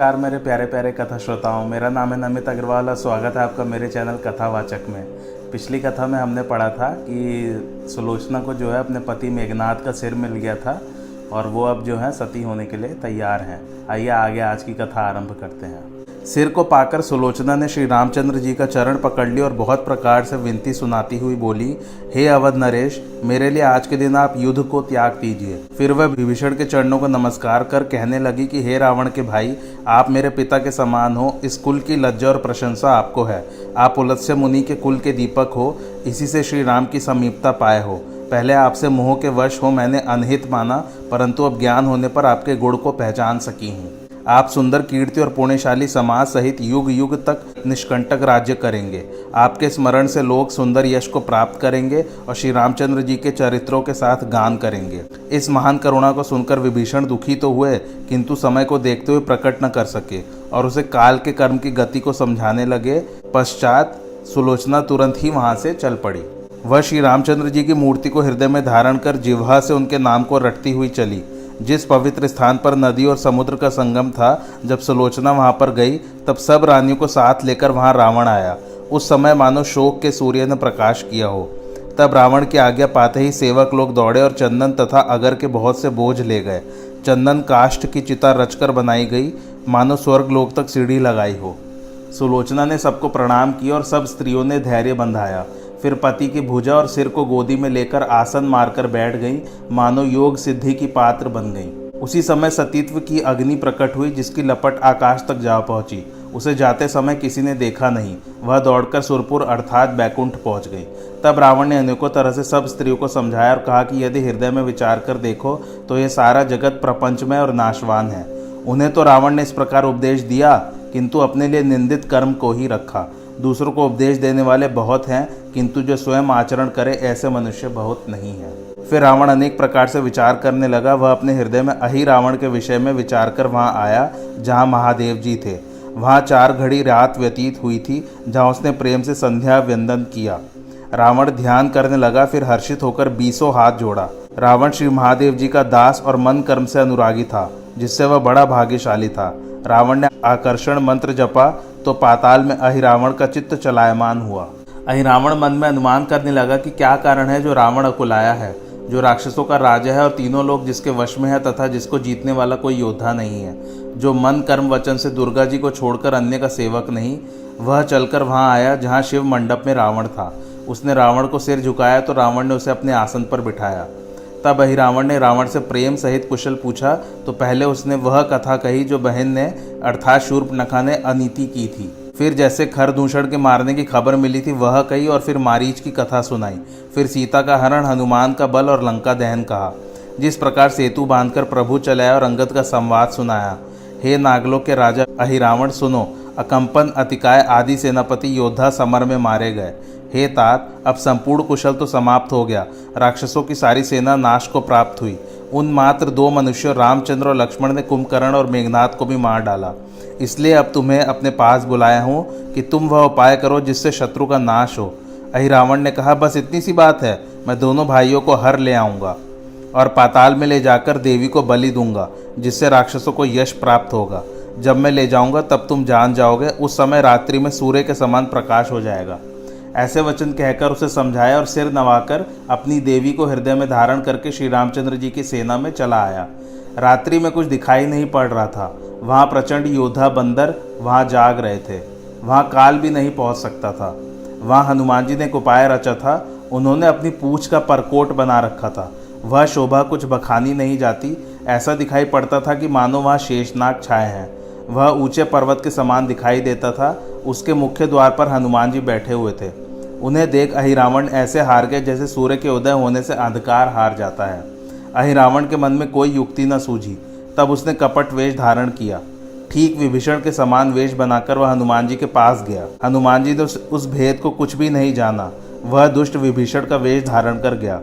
नमस्कार, मेरे प्यारे प्यारे कथा श्रोताओं, मेरा नाम है नमित अग्रवाल और स्वागत है आपका मेरे चैनल कथावाचक में। पिछली कथा में हमने पढ़ा था कि सुलोचना को जो है अपने पति मेघनाथ का सिर मिल गया था और वो अब जो है सती होने के लिए तैयार हैं। आइए, आगे आज की कथा आरंभ करते हैं। सिर को पाकर सुलोचना ने श्री रामचंद्र जी का चरण पकड़ लिया और बहुत प्रकार से विनती सुनाती हुई बोली, हे अवध नरेश, मेरे लिए आज के दिन आप युद्ध को त्याग दीजिए फिर वह विभीषण के चरणों को नमस्कार कर कहने लगी कि, हे रावण के भाई, आप मेरे पिता के समान हो, इस कुल की लज्जा और प्रशंसा आपको है। आप उलस्य मुनि के कुल के दीपक हो, इसी से श्री राम की समीपता पाए हो। पहले आपसे मोह के वश हो मैंने अनहित माना, परंतु अब ज्ञान होने पर आपके गुण को पहचान सकी हूँ। आप सुंदर कीर्ति और पुण्यशाली समाज सहित युग युग तक निष्कंटक राज्य करेंगे। आपके स्मरण से लोग सुंदर यश को प्राप्त करेंगे और श्री रामचंद्र जी के चरित्रों के साथ गान करेंगे। इस महान करुणा को सुनकर विभीषण दुखी तो हुए, किंतु समय को देखते हुए प्रकट न कर सके और उसे काल के कर्म की गति को समझाने लगे। पश्चात सुलोचना तुरंत ही वहाँ से चल पड़ी। वह श्री रामचंद्र जी की मूर्ति को हृदय में धारण कर जिह्वा से उनके नाम को रटती हुई चली। जिस पवित्र स्थान पर नदी और समुद्र का संगम था, जब सुलोचना वहाँ पर गई, तब सब रानियों को साथ लेकर वहाँ रावण आया। उस समय मानो शोक के सूर्य ने प्रकाश किया हो। तब रावण की आज्ञा पाते ही सेवक लोग दौड़े और चंदन तथा अगर के बहुत से बोझ ले गए। चंदन काष्ठ की चिता रचकर बनाई गई, मानो स्वर्ग लोग तक सीढ़ी लगाई हो। सुलोचना ने सबको प्रणाम किया और सब स्त्रियों ने धैर्य बंधाया। फिर पति की भुजा और सिर को गोदी में लेकर आसन मारकर बैठ गई। मानो योग सिद्धि की पात्र बन गई। उसी समय सतीत्व की अग्नि प्रकट हुई, जिसकी लपट आकाश तक जा पहुँची। उसे जाते समय किसी ने देखा नहीं। वह दौड़कर सुरपुर अर्थात बैकुंठ पहुँच गई। तब रावण ने अनेकों तरह से सब स्त्रियों को समझाया और कहा कि यदि हृदय में विचार कर देखो तो ये सारा जगत प्रपंचमय और नाशवान है। उन्हें तो रावण ने इस प्रकार उपदेश दिया, किंतु अपने लिए निंदित कर्म को ही रखा। दूसरों को उपदेश देने वाले बहुत हैं, किंतु जो स्वयं आचरण करे ऐसे मनुष्य बहुत नहीं हैं। फिर रावण अनेक प्रकार से विचार करने लगा। वह अपने हृदय में अहि रावण के विषय में विचार कर वहाँ आया, जहाँ महादेव जी थे। वहाँ चार घड़ी रात व्यतीत हुई थी, जहाँ उसने प्रेम से संध्या व्यंदन किया। रावण ध्यान करने लगा, फिर हर्षित होकर बीसों हाथ जोड़ा। रावण श्री महादेव जी का दास और मन कर्म से अनुरागी था, जिससे वह बड़ा भाग्यशाली था। रावण ने आकर्षण मंत्र जपा तो पाताल में अहिरावण का चित्त चलायमान हुआ। अहिरावण मन में अनुमान करने लगा कि क्या कारण है जो रावण अकुलाया है, जो राक्षसों का राजा है और तीनों लोग जिसके वश में है तथा जिसको जीतने वाला कोई योद्धा नहीं है। जो मन कर्म वचन से दुर्गा जी को छोड़कर अन्य का सेवक नहीं, वह चलकर वहाँ आया जहाँ शिव मंडप में रावण था। उसने रावण को सिर झुकाया तो रावण ने उसे अपने आसन पर बिठाया। तब अहिरावण ने रावण से प्रेम सहित कुशल पूछा तो पहले उसने वह कथा कही जो बहन ने, अर्थात शूर्पनखा ने अनीति की थी। फिर जैसे खर दूषण के मारने की खबर मिली थी, वह कही और फिर मारीच की कथा सुनाई। फिर सीता का हरण, हनुमान का बल और लंका दहन कहा। जिस प्रकार सेतु बांधकर प्रभु चलाया और अंगद का संवाद सुनाया, हे नागलोक के राजा, अहिरावण सुनो, अकंपन, अतिकाय आदि सेनापति योद्धा समर में मारे गए। हे तात, अब संपूर्ण कुशल तो समाप्त हो गया। राक्षसों की सारी सेना नाश को प्राप्त हुई। उन मात्र दो मनुष्यों, रामचंद्र और लक्ष्मण ने कुंभकर्ण और मेघनाथ को भी मार डाला। इसलिए अब तुम्हें अपने पास बुलाया हूँ कि तुम वह उपाय करो जिससे शत्रु का नाश हो। अहिरावण ने कहा, बस इतनी सी बात है, मैं दोनों भाइयों को हर ले आऊँगा और पाताल में ले जाकर देवी को बलि दूँगा, जिससे राक्षसों को यश प्राप्त होगा। जब मैं ले जाऊँगा, तब तुम जान जाओगे, उस समय रात्रि में सूर्य के समान प्रकाश हो जाएगा। ऐसे वचन कहकर उसे समझाया और सिर नवाकर अपनी देवी को हृदय में धारण करके श्री रामचंद्र जी की सेना में चला आया। रात्रि में कुछ दिखाई नहीं पड़ रहा था। वहाँ प्रचंड योद्धा बंदर वहाँ जाग रहे थे। वहाँ काल भी नहीं पहुँच सकता था। वहाँ हनुमान जी ने एक उपाय रचा था। उन्होंने अपनी पूछ का परकोट बना रखा था। वह शोभा कुछ बखानी नहीं जाती। ऐसा दिखाई पड़ता था कि मानो वहाँ शेषनाग छाए हैं। वह ऊँचे पर्वत के समान दिखाई देता था। उसके मुख्य द्वार पर हनुमान जी बैठे हुए थे। उन्हें देख अहिरावण ऐसे हार गए जैसे सूर्य के उदय होने से अंधकार हार जाता है। अहिरावण के मन में कोई युक्ति न सूझी। तब उसने कपट वेश धारण किया। ठीक विभीषण के समान वेश बनाकर वह हनुमान जी के पास गया। हनुमान जी ने उस, भेद को कुछ भी नहीं जाना। वह दुष्ट विभीषण का वेश धारण कर गया।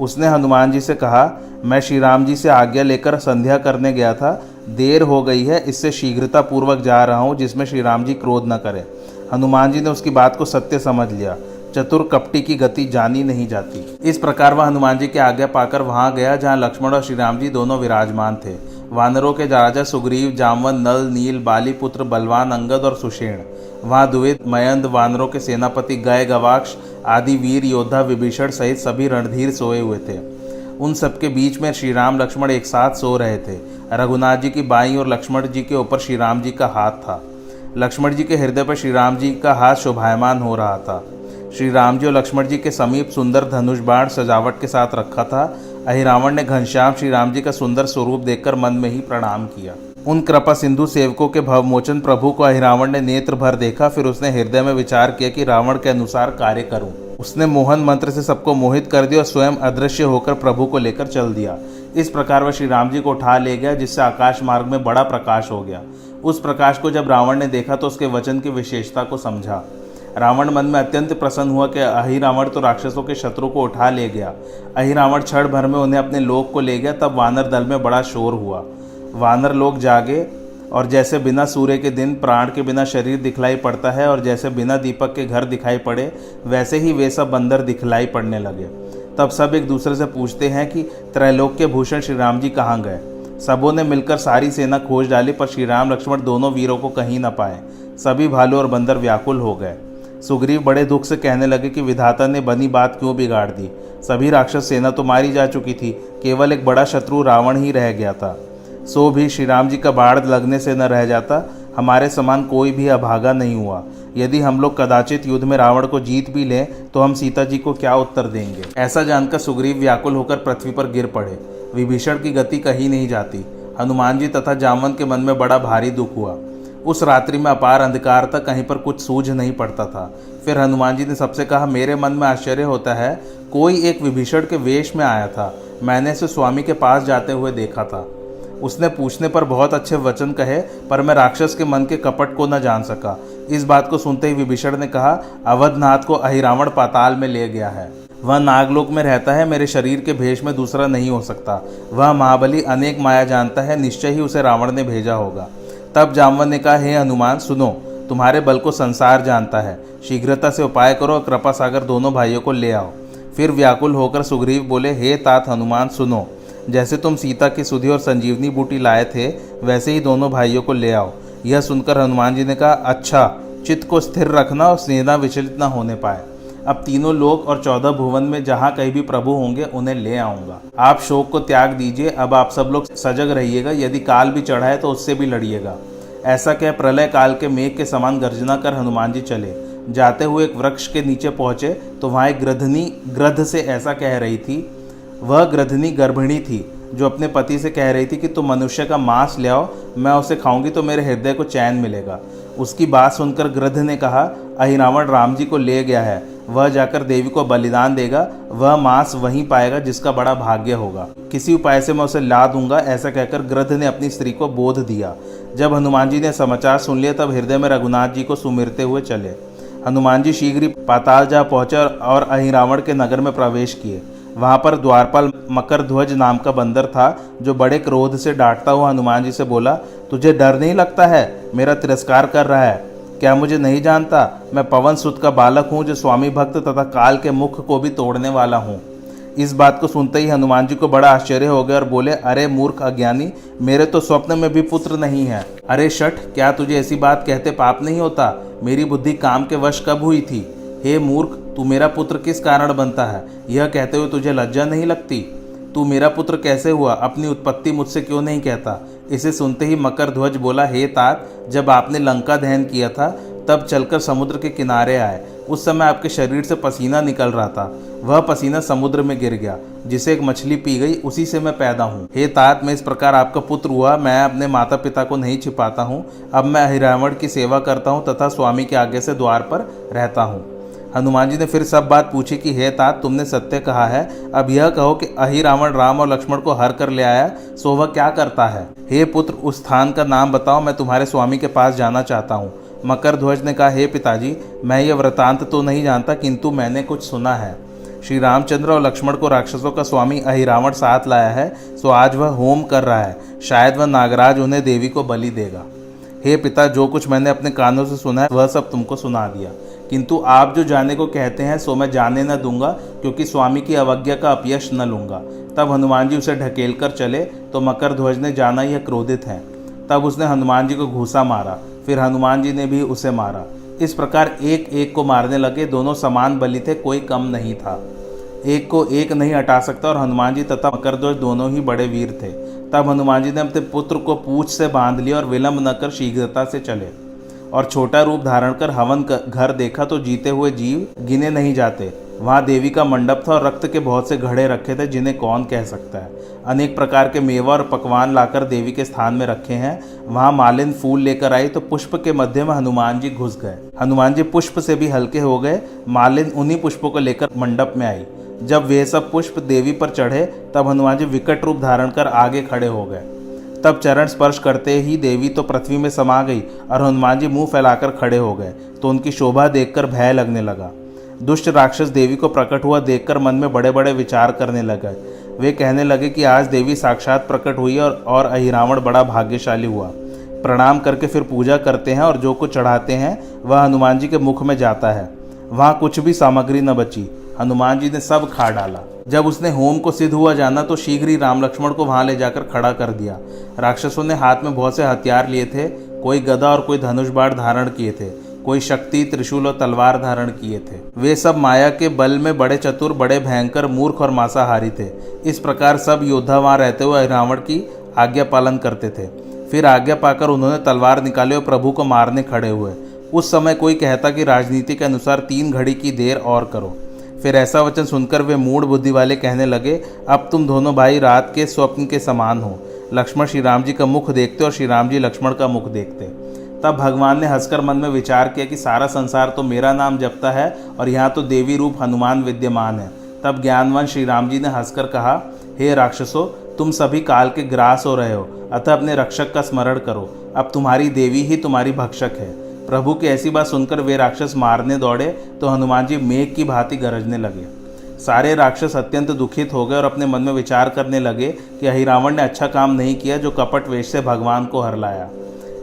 उसने हनुमान जी से कहा मैं श्री राम जी से आज्ञा लेकर संध्या करने गया था। देर हो गई है, इससे शीघ्रता पूर्वक जा रहा हूँ, जिसमें श्री राम जी क्रोध न करें। हनुमान जी ने उसकी बात को सत्य समझ लिया। चतुर कपटी की गति जानी नहीं जाती। इस प्रकार वह हनुमान जी की आज्ञा पाकर वहाँ गया, जहाँ लक्ष्मण और श्री राम जी दोनों विराजमान थे। वानरों के राजा सुग्रीव, जामवन, नल, नील बाली पुत्र बलवान, अंगद और सुषेण। वहाँ द्वित मयंद, वानरों के सेनापति गय, गवाक्ष आदि वीर, योद्धा, विभीषण सहित सभी रणधीर सोए हुए थे। उन सबके बीच में श्री राम, लक्ष्मण एक साथ सो रहे थे। रघुनाथ जी की बाई और लक्ष्मण जी के ऊपर श्री राम जी का हाथ था। लक्ष्मण जी के हृदय पर श्री राम जी का हाथ शोभायमान हो रहा था। श्री राम जी और लक्ष्मण जी के समीप सुंदर धनुष बाण सजावट के साथ रखा था। अहिरावण ने घनश्याम श्री राम जी का सुंदर स्वरूप देखकर मन में ही प्रणाम किया। उन कृपा सिंधु सेवकों के भवमोचन प्रभु को अहिरावण ने नेत्र भर देखा, फिर उसने हृदय में विचार किया कि रावण के अनुसार कार्य करूँ। उसने मोहन मंत्र से सबको मोहित कर दिया और स्वयं अदृश्य होकर प्रभु को लेकर चल दिया। इस प्रकार वह श्री राम जी को उठा ले गया, जिससे आकाश मार्ग में बड़ा प्रकाश हो गया। उस प्रकाश को जब रावण ने देखा तो उसके वचन की विशेषता को समझा। रावण मन में अत्यंत प्रसन्न हुआ कि अहि रावण तो राक्षसों के शत्रु को उठा ले गया। अहि रावण क्षण भर में उन्हें अपने लोक को ले गया, तब वानर दल में बड़ा शोर हुआ। वानर लोग जागे, और जैसे बिना सूर्य के दिन, प्राण के बिना शरीर दिखलाई पड़ता है, और जैसे बिना दीपक के घर दिखाई पड़े, वैसे ही वे सब बंदर दिखलाई पड़ने लगे। तब सब एक दूसरे से पूछते हैं कि त्रैलोक्य भूषण श्री राम जी कहाँ गए? सबों ने मिलकर सारी सेना खोज डाली, पर श्री राम लक्ष्मण दोनों वीरों को कहीं न पाए। सभी भालू और बंदर व्याकुल हो गए। सुग्रीव बड़े दुख से कहने लगे कि विधाता ने बनी बात क्यों बिगाड़ दी? सभी राक्षस सेना तो मारी जा चुकी थी, केवल एक बड़ा शत्रु रावण ही रह गया था। सो भी श्री राम जी का बाढ़ लगने से न रह जाता हमारे समान कोई भी अभागा नहीं हुआ। यदि हम लोग कदाचित युद्ध में रावण को जीत भी लें तो हम सीता जी को क्या उत्तर देंगे? ऐसा जानकर सुग्रीव व्याकुल होकर पृथ्वी पर गिर पड़े। विभीषण की गति कहीं नहीं जाती। हनुमान जी तथा जामवंत के मन में बड़ा भारी दुख हुआ। उस रात्रि में अपार अंधकार था कहीं पर कुछ सूझ नहीं पड़ता था। फिर हनुमान जी ने सबसे कहा, मेरे मन में आश्चर्य होता है, कोई एक विभीषण के वेश में आया था। मैंने इसे स्वामी के पास जाते हुए देखा था। उसने पूछने पर बहुत अच्छे वचन कहे, पर मैं राक्षस के मन के कपट को न जान सका। इस बात को सुनते ही विभीषण ने कहा, अवधनाथ को अहिरावण पाताल में ले गया है। वह नागलोक में रहता है, मेरे शरीर के भेष में दूसरा नहीं हो सकता। वह महाबली अनेक माया जानता है, निश्चय ही उसे रावण ने भेजा होगा। तब जामवन ने कहा, हे हनुमान, सुनो, तुम्हारे बल को संसार जानता है। शीघ्रता से उपाय करो और कृपा सागर दोनों भाइयों को ले आओ। फिर व्याकुल होकर सुग्रीव बोले, हे तात हनुमान, सुनो जैसे तुम सीता की सुधी और संजीवनी बूटी लाए थे, वैसे ही दोनों भाइयों को ले आओ। यह सुनकर हनुमान जी ने कहा अच्छा चित्त को स्थिर रखना और सेना विचलित न होने पाए। अब तीनों लोग और चौदह भुवन में जहाँ कहीं भी प्रभु होंगे, उन्हें ले आऊँगा। आप शोक को त्याग दीजिए, अब आप सब लोग सजग रहिएगा। यदि काल भी चढ़ा है तो उससे भी लड़िएगा। ऐसा कह प्रलय काल के मेघ के समान गर्जना कर हनुमान जी चले। जाते हुए एक वृक्ष के नीचे पहुँचे तो वहाँ एक ग्रधनी ग्रध से ऐसा कह रही थी वह ग्रधनी गर्भिणी थी, जो अपने पति से कह रही थी कि तुम मनुष्य का मांस ले आओ, मैं उसे खाऊँगी तो मेरे हृदय को चैन मिलेगा। उसकी बात सुनकर गृध ने कहा अहिरावण राम जी को ले गया है। वह जाकर देवी को बलिदान देगा, वह मांस वहीं पाएगा जिसका बड़ा भाग्य होगा। किसी उपाय से मैं उसे ला दूँगा, ऐसा कहकर गृध ने अपनी स्त्री को बोध दिया। जब हनुमान जी ने समाचार सुन लिया, तब हृदय में रघुनाथ जी को सुमिरते हुए चले। हनुमान जी शीघ्र ही पाताल जा पहुँचे और अहिरावण के नगर में प्रवेश किए। वहाँ पर द्वारपाल मकर ध्वज नाम का बंदर था, जो बड़े क्रोध से डांटता हुआ हनुमान जी से बोला, तुझे डर नहीं लगता है? मेरा तिरस्कार कर रहा है। क्या मुझे नहीं जानता? मैं पवन सुत का बालक हूँ, जो स्वामी भक्त तथा काल के मुख को भी तोड़ने वाला हूँ। इस बात को सुनते ही हनुमान जी को बड़ा आश्चर्य हो गया और बोले, अरे मूर्ख अज्ञानी, मेरे तो स्वप्न में भी पुत्र नहीं है। अरे शठ, क्या तुझे ऐसी बात कहते पाप नहीं होता? मेरी बुद्धि काम के वश कब हुई थी? हे मूर्ख तू मेरा पुत्र किस कारण बनता है? यह कहते हुए तुझे लज्जा नहीं लगती? तू मेरा पुत्र कैसे हुआ? अपनी उत्पत्ति मुझसे क्यों नहीं कहता? इसे सुनते ही मकर ध्वज बोला, हे तात जब आपने लंका दहन किया था, तब चलकर समुद्र के किनारे आए। उस समय आपके शरीर से पसीना निकल रहा था। वह पसीना समुद्र में गिर गया, जिसे एक मछली पी गई, उसी से मैं पैदा हूँ। हे तात मैं इस प्रकार आपका पुत्र हुआ। मैं अपने माता पिता को नहीं छिपाता हूँ। अब मैं अहिरावण की सेवा करता हूँ तथा स्वामी के आगे से द्वार पर रहता हूँ। हनुमान जी ने फिर सब बात पूछी कि, हे तात, तुमने सत्य कहा है। अब यह कहो कि अहि रावण राम और लक्ष्मण को हर कर ले आया सो वह क्या करता है? हे पुत्र, उस स्थान का नाम बताओ, मैं तुम्हारे स्वामी के पास जाना चाहता हूँ। मकर ध्वज ने कहा, हे पिताजी, मैं ये वृतांत तो नहीं जानता, किंतु मैंने कुछ सुना है। श्री रामचंद्र और लक्ष्मण को राक्षसों का स्वामी अहिरावण साथ लाया है, सो आज वह होम कर रहा है। शायद वह नागराज उन्हें देवी को बलि देगा। हे पिता, जो कुछ मैंने अपने कानों से सुना है, वह सब तुमको सुना दिया। किंतु आप जो जाने को कहते हैं, सो मैं जाने न दूँगा, क्योंकि स्वामी की अवज्ञा का अपयश न लूँगा। तब हनुमान जी उसे ढकेल कर चले तो मकर ध्वज ने जाना यह क्रोधित है। तब उसने हनुमान जी को घूसा मारा, फिर हनुमान जी ने भी उसे मारा। इस प्रकार एक एक को मारने लगे, दोनों समान बलि थे, कोई कम नहीं था। एक को एक नहीं हटा सकता, और हनुमान जी तथा मकरध्वज दोनों ही बड़े वीर थे। तब हनुमान जी ने अपने पुत्र को पूछ से बाँध लिया और विलंब न कर शीघ्रता से चले। और छोटा रूप धारण कर हवन घर देखा तो जीते हुए जीव गिने नहीं जाते। वहाँ देवी का मंडप था और रक्त के बहुत से घड़े रखे थे जिन्हें कौन कह सकता है। अनेक प्रकार के मेवा और पकवान लाकर देवी के स्थान में रखे हैं। वहाँ मालिन फूल लेकर आई तो पुष्प के मध्य में हनुमान जी घुस गए। हनुमान जी पुष्प से भी हल्के हो गए। मालिन उन्हीं पुष्पों को लेकर मंडप में आई। जब वे सब पुष्प देवी पर चढ़े, तब हनुमान जी विकट रूप धारण कर आगे खड़े हो गए। तब चरण स्पर्श करते ही देवी तो पृथ्वी में समा गई और हनुमान जी मुँह फैलाकर खड़े हो गए तो उनकी शोभा देखकर भय लगने लगा। दुष्ट राक्षस देवी को प्रकट हुआ देखकर मन में बड़े बड़े विचार करने लगे। वे कहने लगे कि आज देवी साक्षात प्रकट हुई और और अहिरावण बड़ा भाग्यशाली हुआ। प्रणाम करके फिर पूजा करते हैं और जो कुछ चढ़ाते हैं, वह हनुमान जी के मुख में जाता है। वहाँ कुछ भी सामग्री न बची। हनुमान जी ने सब खा डाला। जब उसने होम को सिद्ध हुआ जाना तो शीघ्र ही राम लक्ष्मण को वहाँ ले जाकर खड़ा कर दिया। राक्षसों ने हाथ में बहुत से हथियार लिए थे, कोई गदा और कोई धनुष बाढ़ धारण किए थे, कोई शक्ति, त्रिशूल और तलवार धारण किए थे। वे सब माया के बल में बड़े चतुर, बड़े भयंकर, मूर्ख और मांसाहारी थे। इस प्रकार सब योद्धा वहाँ रहते हुए रावण की आज्ञा पालन करते थे। फिर आज्ञा पाकर उन्होंने तलवार निकाले और प्रभु को मारने खड़े हुए। उस समय कोई कहता कि राजनीति के अनुसार तीन घड़ी की देर और करो। फिर ऐसा वचन सुनकर वे मूड बुद्धि वाले कहने लगे, अब तुम दोनों भाई रात के स्वप्न के समान हो। लक्ष्मण श्री राम जी का मुख देखते और श्री राम जी लक्ष्मण का मुख देखते। तब भगवान ने हंसकर मन में विचार किया कि सारा संसार तो मेरा नाम जपता है और यहाँ तो देवी रूप हनुमान विद्यमान है। तब ज्ञानवान श्री राम जी ने हंसकर कहा, हे राक्षसो, तुम सभी काल के ग्रास हो रहे हो, अतः अपने रक्षक का स्मरण करो। अब तुम्हारी देवी ही तुम्हारी भक्षक है। प्रभु की ऐसी बात सुनकर वे राक्षस मारने दौड़े तो हनुमान जी मेघ की भांति गरजने लगे। सारे राक्षस अत्यंत दुखित हो गए और अपने मन में विचार करने लगे कि अहिरावण ने अच्छा काम नहीं किया जो कपट वेश से भगवान को हर लाया।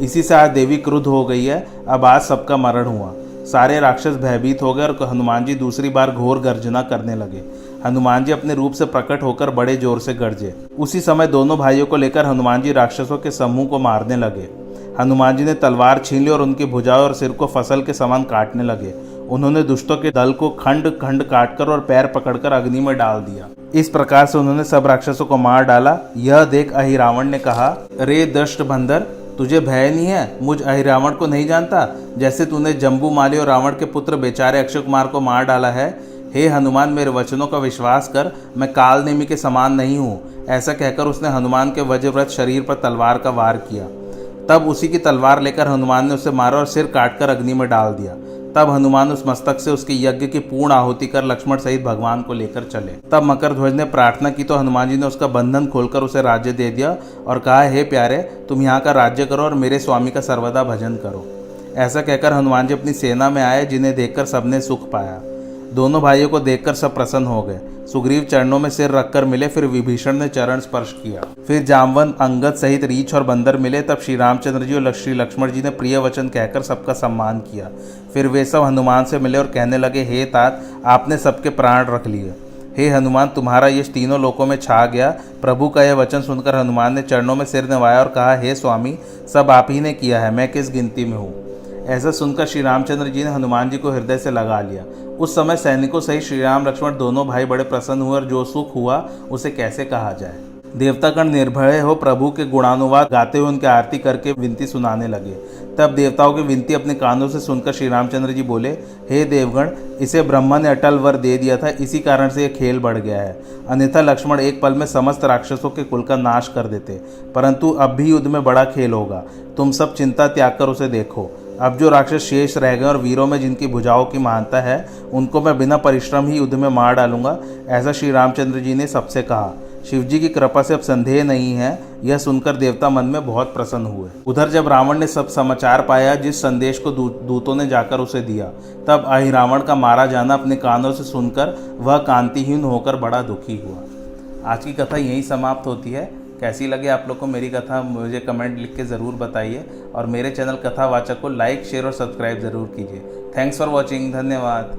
इसी से आज देवी क्रुद्ध हो गई है। अब आज सबका मरण हुआ। सारे राक्षस भयभीत हो गए और हनुमान जी दूसरी बार घोर गर्जना करने लगे। हनुमान जी अपने रूप से प्रकट होकर बड़े ज़ोर से गरजे। उसी समय दोनों भाइयों को लेकर हनुमान जी राक्षसों के समूह को मारने लगे। हनुमान जी ने तलवार छीन ली और उनकी भुजाओं और सिर को फ़सल के समान काटने लगे। उन्होंने दुष्टों के दल को खंड खंड काटकर और पैर पकड़कर अग्नि में डाल दिया। इस प्रकार से उन्होंने सब राक्षसों को मार डाला। यह देख अहिरावण ने कहा, रे दष्ट बंदर, तुझे भय नहीं है? मुझ अहिरावण को नहीं जानता? जैसे तूने जम्बू माली और रावण के पुत्र बेचारे अक्षय कुमार को मार डाला है। हे हनुमान, मेरे वचनों का विश्वास कर, मैं काल नेमी के समान नहीं हूँ। ऐसा कहकर उसने हनुमान के वज्रव्रत शरीर पर तलवार का वार किया। तब उसी की तलवार लेकर हनुमान ने उसे मारा और सिर काटकर अग्नि में डाल दिया। तब हनुमान उस मस्तक से उसके यज्ञ की पूर्ण आहुति कर लक्ष्मण सहित भगवान को लेकर चले। तब मकर ध्वज ने प्रार्थना की तो हनुमान जी ने उसका बंधन खोलकर उसे राज्य दे दिया और कहा, हे प्यारे, तुम यहाँ का राज्य करो और मेरे स्वामी का सर्वदा भजन करो। ऐसा कहकर हनुमान जी अपनी सेना में आए जिन्हें देखकर सबने सुख पाया। दोनों भाइयों को देखकर सब प्रसन्न हो गए। सुग्रीव चरणों में सिर रखकर मिले, फिर विभीषण ने चरण स्पर्श किया। फिर जामवन, अंगद सहित रीछ और बंदर मिले, तब श्री रामचंद्र जी और श्री लक्ष्मण जी ने प्रिय वचन कहकर सबका सम्मान किया। फिर वे सब हनुमान से मिले और कहने लगे, हे तात, आपने सबके प्राण रख लिए। हे हनुमान, तुम्हारा यश तीनों लोकों में छा गया। प्रभु का यह वचन सुनकर हनुमान ने चरणों में सिर नवाया और कहा, हे स्वामी, सब आप ही ने किया है, मैं किस गिनती में हूँ? ऐसा सुनकर श्री रामचंद्र जी ने हनुमान जी को हृदय से लगा लिया। उस समय सैनिकों सहित श्री राम, लक्ष्मण दोनों भाई बड़े प्रसन्न हुए और जो सुख हुआ, उसे कैसे कहा जाए? देवतागण निर्भय हो प्रभु के गुणानुवाद गाते हुए उनकी आरती करके विनती सुनाने लगे। तब देवताओं की विनती अपने कानों से सुनकर श्री रामचंद्र जी बोले, हे देवगण, इसे ब्रह्मा ने अटल वर दे दिया था, इसी कारण से यह खेल बढ़ गया है। अन्यथा लक्ष्मण एक पल में समस्त राक्षसों के कुल का नाश कर देते, परंतु अब भी युद्ध में बड़ा खेल होगा। तुम सब चिंता त्याग कर उसे देखो। अब जो राक्षस शेष रह गए और वीरों में जिनकी भुजाओं की महानता है, उनको मैं बिना परिश्रम ही युद्ध में मार डालूँगा, ऐसा श्री रामचंद्र जी ने सबसे कहा। शिव जी की कृपा से अब संदेह नहीं है, यह सुनकर देवता मन में बहुत प्रसन्न हुए। उधर जब रावण ने सब समाचार पाया, जिस संदेश को दूतों ने जाकर उसे दिया, तब अहिरावण का मारा जाना अपने कानों से सुनकर वह कांतिहीन होकर बड़ा दुखी हुआ। आज की कथा यहीं समाप्त होती है। कैसी लगे आप लोग को मेरी कथा, मुझे कमेंट लिख के ज़रूर बताइए। और मेरे चैनल कथावाचक को लाइक शेयर और सब्सक्राइब ज़रूर कीजिए। थैंक्स फॉर वॉचिंग धन्यवाद।